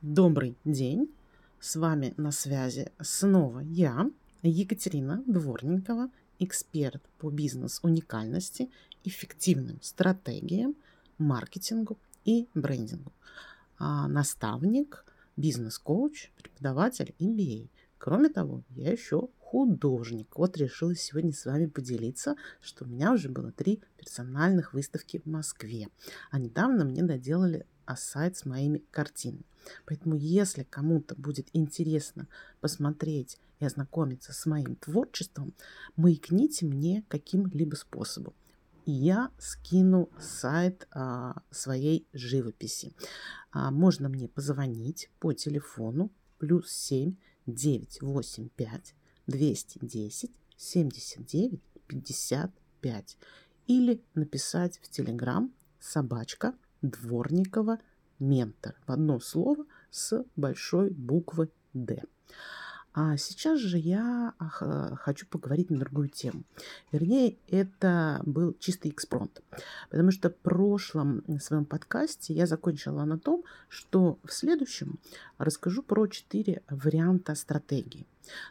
Добрый день! С вами на связи снова я, Екатерина Дворникова, эксперт по бизнес-уникальности, эффективным стратегиям, маркетингу и брендингу, а, наставник, бизнес-коуч, преподаватель MBA. Кроме того, я еще художник. Вот решила сегодня с вами поделиться, что у меня уже было три персональных выставки в Москве. А недавно мне доделали а сайт с моими картинами. Поэтому, если кому-то будет интересно посмотреть и ознакомиться с моим творчеством, маякните мне каким-либо способом. И я скину сайт а, своей живописи. А, можно мне позвонить по телефону плюс 7 985 210 79 55 или написать в Телеграм собачка Дворникова ментор в одно слово с большой буквы «Д». А сейчас же я хочу поговорить на другую тему. Вернее, это был чистый экспромт. Потому что в прошлом своем подкасте я закончила на том, что в следующем расскажу про четыре варианта стратегии.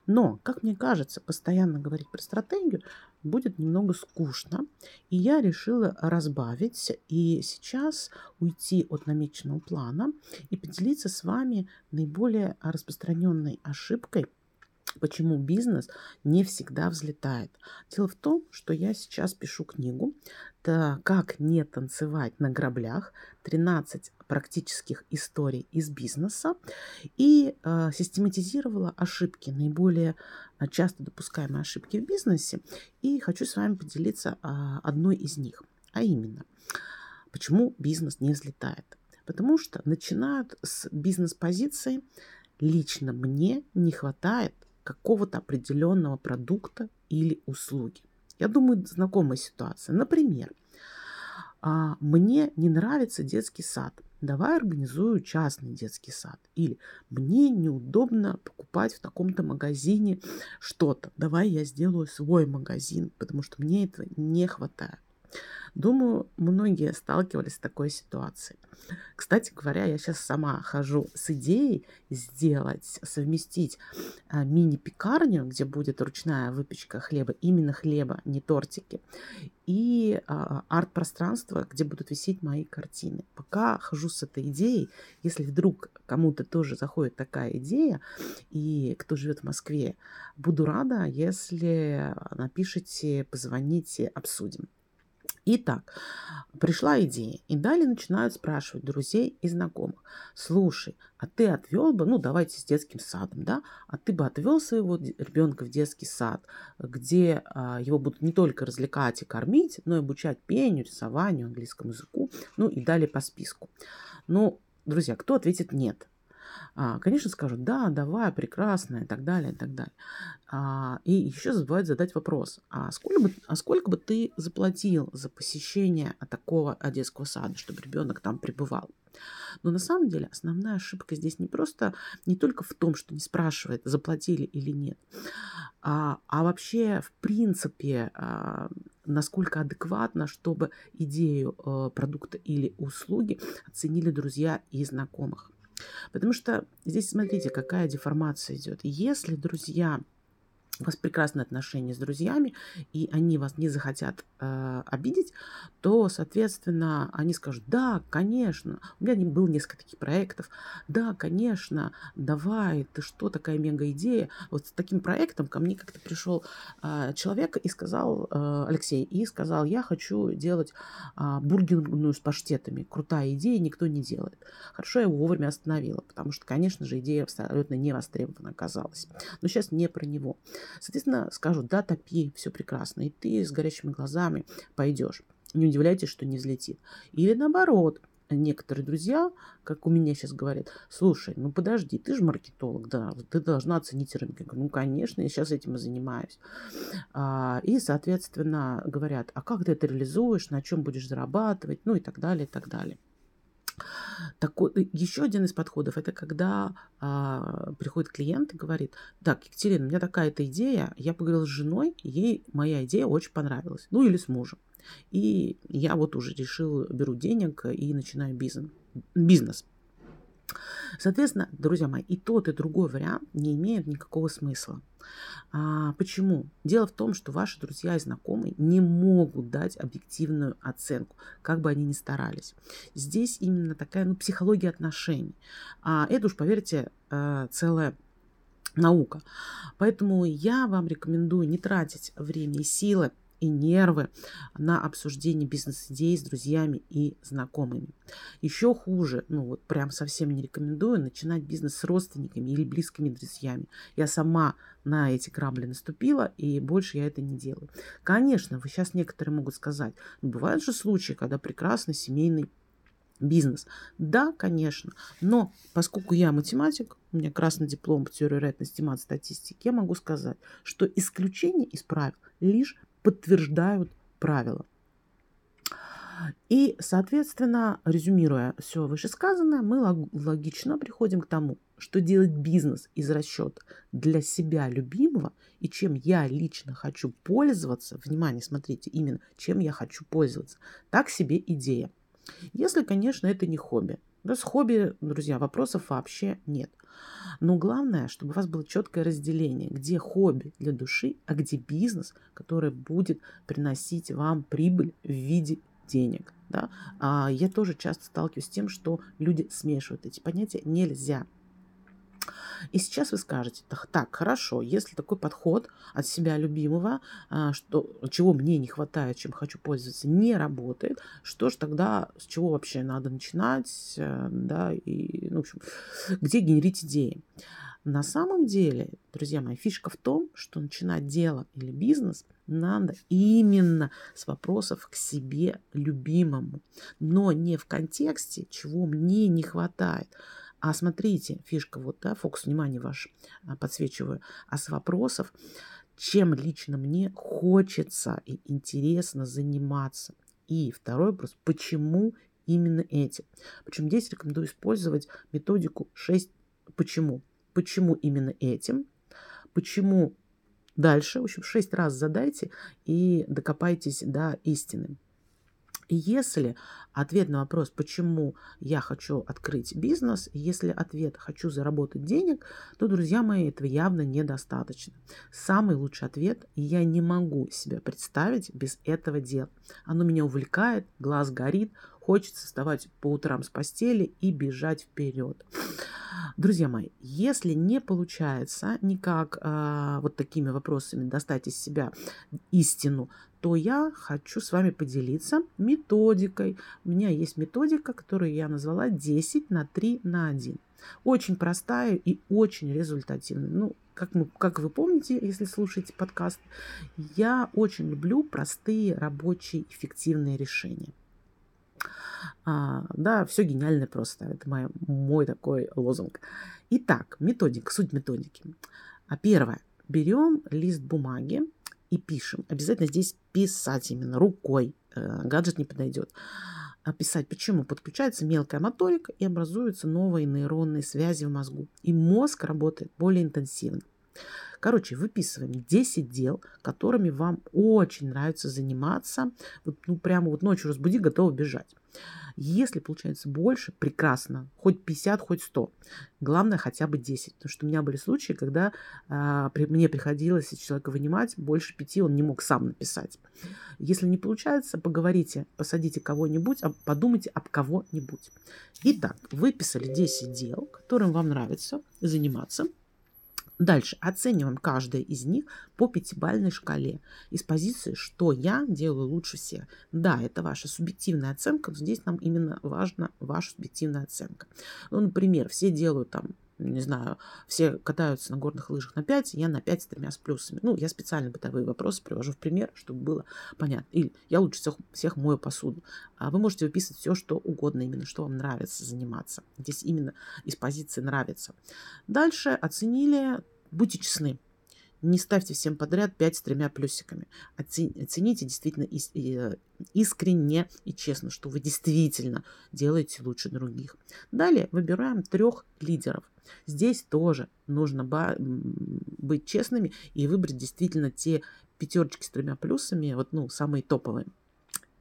Но, как мне кажется, постоянно говорить про стратегию будет немного скучно. И я решила разбавить и сейчас уйти от намеченного плана и поделиться с вами наиболее распространенной ошибкой, почему бизнес не всегда взлетает. Дело в том, что я сейчас пишу книгу «Как не танцевать на граблях. 13 практических историй из бизнеса» и э, систематизировала ошибки, наиболее а, часто допускаемые ошибки в бизнесе. И хочу с вами поделиться э, одной из них, а именно, почему бизнес не взлетает. Потому что начинают с бизнес-позиции лично мне не хватает какого-то определенного продукта или услуги. Я думаю, знакомая ситуация. Например, а, мне не нравится детский сад. Давай организую частный детский сад. Или мне неудобно покупать в таком-то магазине что-то. Давай я сделаю свой магазин, потому что мне этого не хватает. Думаю, многие сталкивались с такой ситуацией. Кстати говоря, я сейчас сама хожу с идеей сделать, совместить а, мини-пекарню, где будет ручная выпечка хлеба, именно хлеба, не тортики, и а, арт-пространство, где будут висеть мои картины. Пока хожу с этой идеей, если вдруг кому-то тоже заходит такая идея, и кто живет в Москве, буду рада, если напишите, позвоните, обсудим. Итак, пришла идея, и далее начинают спрашивать друзей и знакомых. Слушай, а ты отвел бы, ну давайте с детским садом, да, а ты бы отвел своего ребенка в детский сад, где а, его будут не только развлекать и кормить, но и обучать пению, рисованию, английскому языку, ну и далее по списку. Ну, друзья, кто ответит нет? А, конечно, скажут, да, давай, прекрасно, и так далее, и так далее. А, и еще забывают задать вопрос, а сколько, бы, а сколько бы ты заплатил за посещение такого детского сада, чтобы ребенок там пребывал? Но на самом деле основная ошибка здесь не просто, не только в том, что не спрашивает, заплатили или нет, а, а вообще в принципе, а, насколько адекватно, чтобы идею а, продукта или услуги оценили друзья и знакомых. Потому что здесь, смотрите, какая деформация идет. Если друзья у вас прекрасные отношения с друзьями, и они вас не захотят э, обидеть, то, соответственно, они скажут, да, конечно, у меня было несколько таких проектов, да, конечно, давай, ты что, такая мега идея. Вот с таким проектом ко мне как-то пришел э, человек и сказал, э, Алексей, и сказал, я хочу делать э, бургерную с паштетами. Крутая идея, никто не делает. Хорошо, я его вовремя остановила, потому что, конечно же, идея абсолютно не востребована оказалась. Но сейчас не про него. Соответственно, скажут, да, топи, все прекрасно, и ты с горящими глазами пойдешь. Не удивляйтесь, что не взлетит. Или наоборот, некоторые друзья, как у меня сейчас говорят, слушай, ну подожди, ты же маркетолог, да, ты должна оценить рынок. Я говорю, ну, конечно, я сейчас этим и занимаюсь. А, и, соответственно, говорят, а как ты это реализуешь, на чем будешь зарабатывать, ну и так далее, и так далее. Такой, э, еще один из подходов это когда а, приходит клиент и говорит, так, Екатерина, у меня такая-то идея, я поговорила с женой, ей моя идея очень понравилась, ну или с мужем. И я вот уже решил, беру денег и начинаю бизнес. бизнес. Соответственно, друзья мои, и тот, и другой вариант не имеют никакого смысла. А, почему? Дело в том, что ваши друзья и знакомые не могут дать объективную оценку, как бы они ни старались. Здесь именно такая ну, психология отношений. А это уж, поверьте, э, целая наука. Поэтому я вам рекомендую не тратить время и силы и нервы на обсуждение бизнес-идей с друзьями и знакомыми. Еще хуже, ну вот прям совсем не рекомендую начинать бизнес с родственниками или близкими друзьями. Я сама на эти грабли наступила, и больше я это не делаю. Конечно, вы сейчас некоторые могут сказать, ну, бывают же случаи, когда прекрасный семейный бизнес. Да, конечно, но поскольку я математик, у меня красный диплом по теории вероятности мат статистики, я могу сказать, что исключения из правил лишь подтверждают правила. И, соответственно, резюмируя все вышесказанное, мы логично приходим к тому, что делать бизнес из расчета для себя любимого и чем я лично хочу пользоваться, внимание, смотрите, именно чем я хочу пользоваться, так себе идея. Если, конечно, это не хобби. Да, с хобби, друзья, вопросов вообще нет. Но главное, чтобы у вас было четкое разделение, где хобби для души, а где бизнес, который будет приносить вам прибыль в виде денег. Да? А я тоже часто сталкиваюсь с тем, что люди смешивают эти понятия. Нельзя. И сейчас вы скажете, так, хорошо, если такой подход от себя любимого, а, что, чего мне не хватает, чем хочу пользоваться, не работает, что ж тогда, с чего вообще надо начинать, э, да, и, ну, в общем, где генерить идеи. На самом деле, друзья мои, фишка в том, что начинать дело или бизнес надо именно с вопросов к себе любимому, но не в контексте, чего мне не хватает, а смотрите, фишка, вот, да, фокус внимания ваш а, подсвечиваю, а с вопросов, чем лично мне хочется и интересно заниматься. И второй вопрос, почему именно этим? Причем здесь рекомендую использовать методику 6 почему. Почему именно этим? Почему дальше? В общем, 6 раз задайте и докопайтесь до истины. Если ответ на вопрос, почему я хочу открыть бизнес, если ответ хочу заработать денег, то, друзья мои, этого явно недостаточно. Самый лучший ответ – я не могу себя представить без этого дела. Оно меня увлекает, глаз горит, хочется вставать по утрам с постели и бежать вперед. Друзья мои, если не получается никак э, вот такими вопросами достать из себя истину, то я хочу с вами поделиться методикой. У меня есть методика, которую я назвала 10 на 3 на 1. Очень простая и очень результативная. Ну, как, мы, как вы помните, если слушаете подкаст, я очень люблю простые, рабочие, эффективные решения. А, да, все гениально просто. Это мой, мой такой лозунг. Итак, методика, суть методики. А первое. Берем лист бумаги и пишем. Обязательно здесь писать именно рукой. Э, гаджет не подойдет. А писать. Почему? Подключается мелкая моторика и образуются новые нейронные связи в мозгу. И мозг работает более интенсивно. Короче, выписываем 10 дел, которыми вам очень нравится заниматься. Вот, ну, прямо вот ночью разбуди, готовы бежать. Если получается больше, прекрасно. Хоть 50, хоть 100. Главное хотя бы 10. Потому что у меня были случаи, когда а, при, мне приходилось человека вынимать больше 5, он не мог сам написать. Если не получается, поговорите, посадите кого-нибудь, а, подумайте об кого-нибудь. Итак, выписали 10 дел, которым вам нравится заниматься. Дальше оцениваем каждое из них по пятибалльной шкале из позиции, что я делаю лучше всех. Да, это ваша субъективная оценка, но здесь нам именно важна ваша субъективная оценка. Ну, например, все делают там не знаю, все катаются на горных лыжах на 5, я на 5 с тремя с плюсами. Ну, я специально бытовые вопросы привожу в пример, чтобы было понятно. Или я лучше всех, всех мою посуду. А вы можете выписывать все, что угодно, именно что вам нравится заниматься. Здесь именно из позиции нравится. Дальше оценили, будьте честны. Не ставьте всем подряд 5 с тремя плюсиками. Оцените действительно э, искренне и честно, что вы действительно делаете лучше других. Далее выбираем трех лидеров. Здесь тоже нужно быть честными и выбрать действительно те пятерочки с тремя плюсами, вот, ну, самые топовые.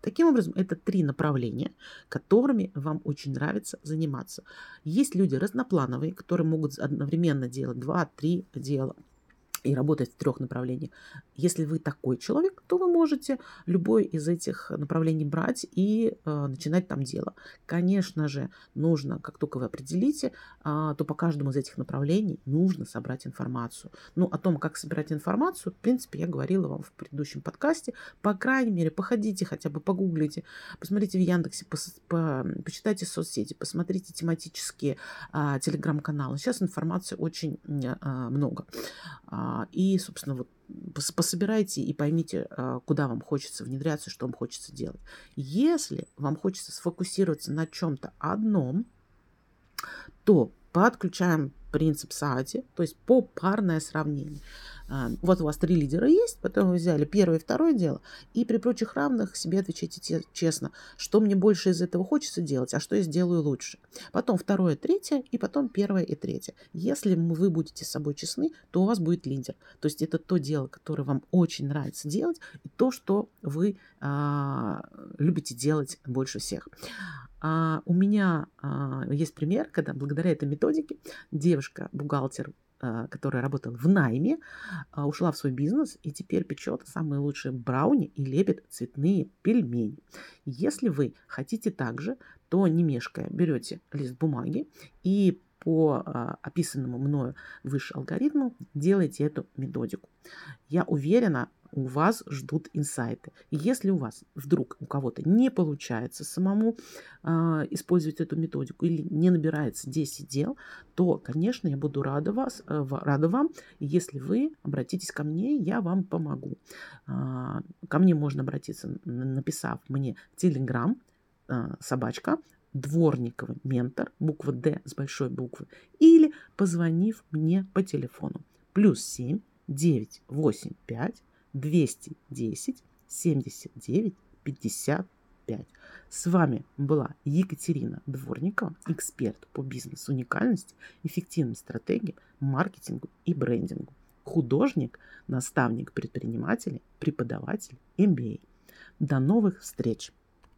Таким образом, это три направления, которыми вам очень нравится заниматься. Есть люди разноплановые, которые могут одновременно делать два-три дела и работать в трех направлениях. Если вы такой человек, то вы можете любой из этих направлений брать и э, начинать там дело. Конечно же, нужно, как только вы определите, э, то по каждому из этих направлений нужно собрать информацию. Ну, о том, как собирать информацию, в принципе, я говорила вам в предыдущем подкасте. По крайней мере, походите хотя бы, погуглите, посмотрите в Яндексе, по, по, почитайте соцсети, посмотрите тематические э, телеграм-каналы. Сейчас информации очень э, много. А, и, собственно, вот пособирайте и поймите, а, куда вам хочется внедряться, что вам хочется делать. Если вам хочется сфокусироваться на чем-то одном, то подключаем принцип Саати, то есть попарное сравнение. Вот у вас три лидера есть, потом вы взяли первое и второе дело, и при прочих равных себе отвечайте честно, что мне больше из этого хочется делать, а что я сделаю лучше. Потом второе, третье, и потом первое и третье. Если вы будете с собой честны, то у вас будет лидер. То есть это то дело, которое вам очень нравится делать, и то, что вы а, любите делать больше всех. А, у меня а, есть пример, когда благодаря этой методике девушка, бухгалтер, а, которая работала в найме, а, ушла в свой бизнес и теперь печет самые лучшие брауни и лепит цветные пельмени. Если вы хотите так же, то не мешкая берете лист бумаги и по а, описанному мною выше алгоритму делайте эту методику. Я уверена, у вас ждут инсайты. Если у вас вдруг у кого-то не получается самому э, использовать эту методику или не набирается 10 дел, то, конечно, я буду рада, вас, э, рада вам, если вы обратитесь ко мне, я вам помогу. Э, ко мне можно обратиться, написав мне э, собачка, Дворниковый ментор, буква D с большой буквы, или позвонив мне по телефону. Плюс 7 9 8 5 210 79 55. С вами была Екатерина Дворникова, эксперт по бизнес-уникальности, эффективным стратегиям, маркетингу и брендингу, художник, наставник предпринимателей, преподаватель MBA. До новых встреч!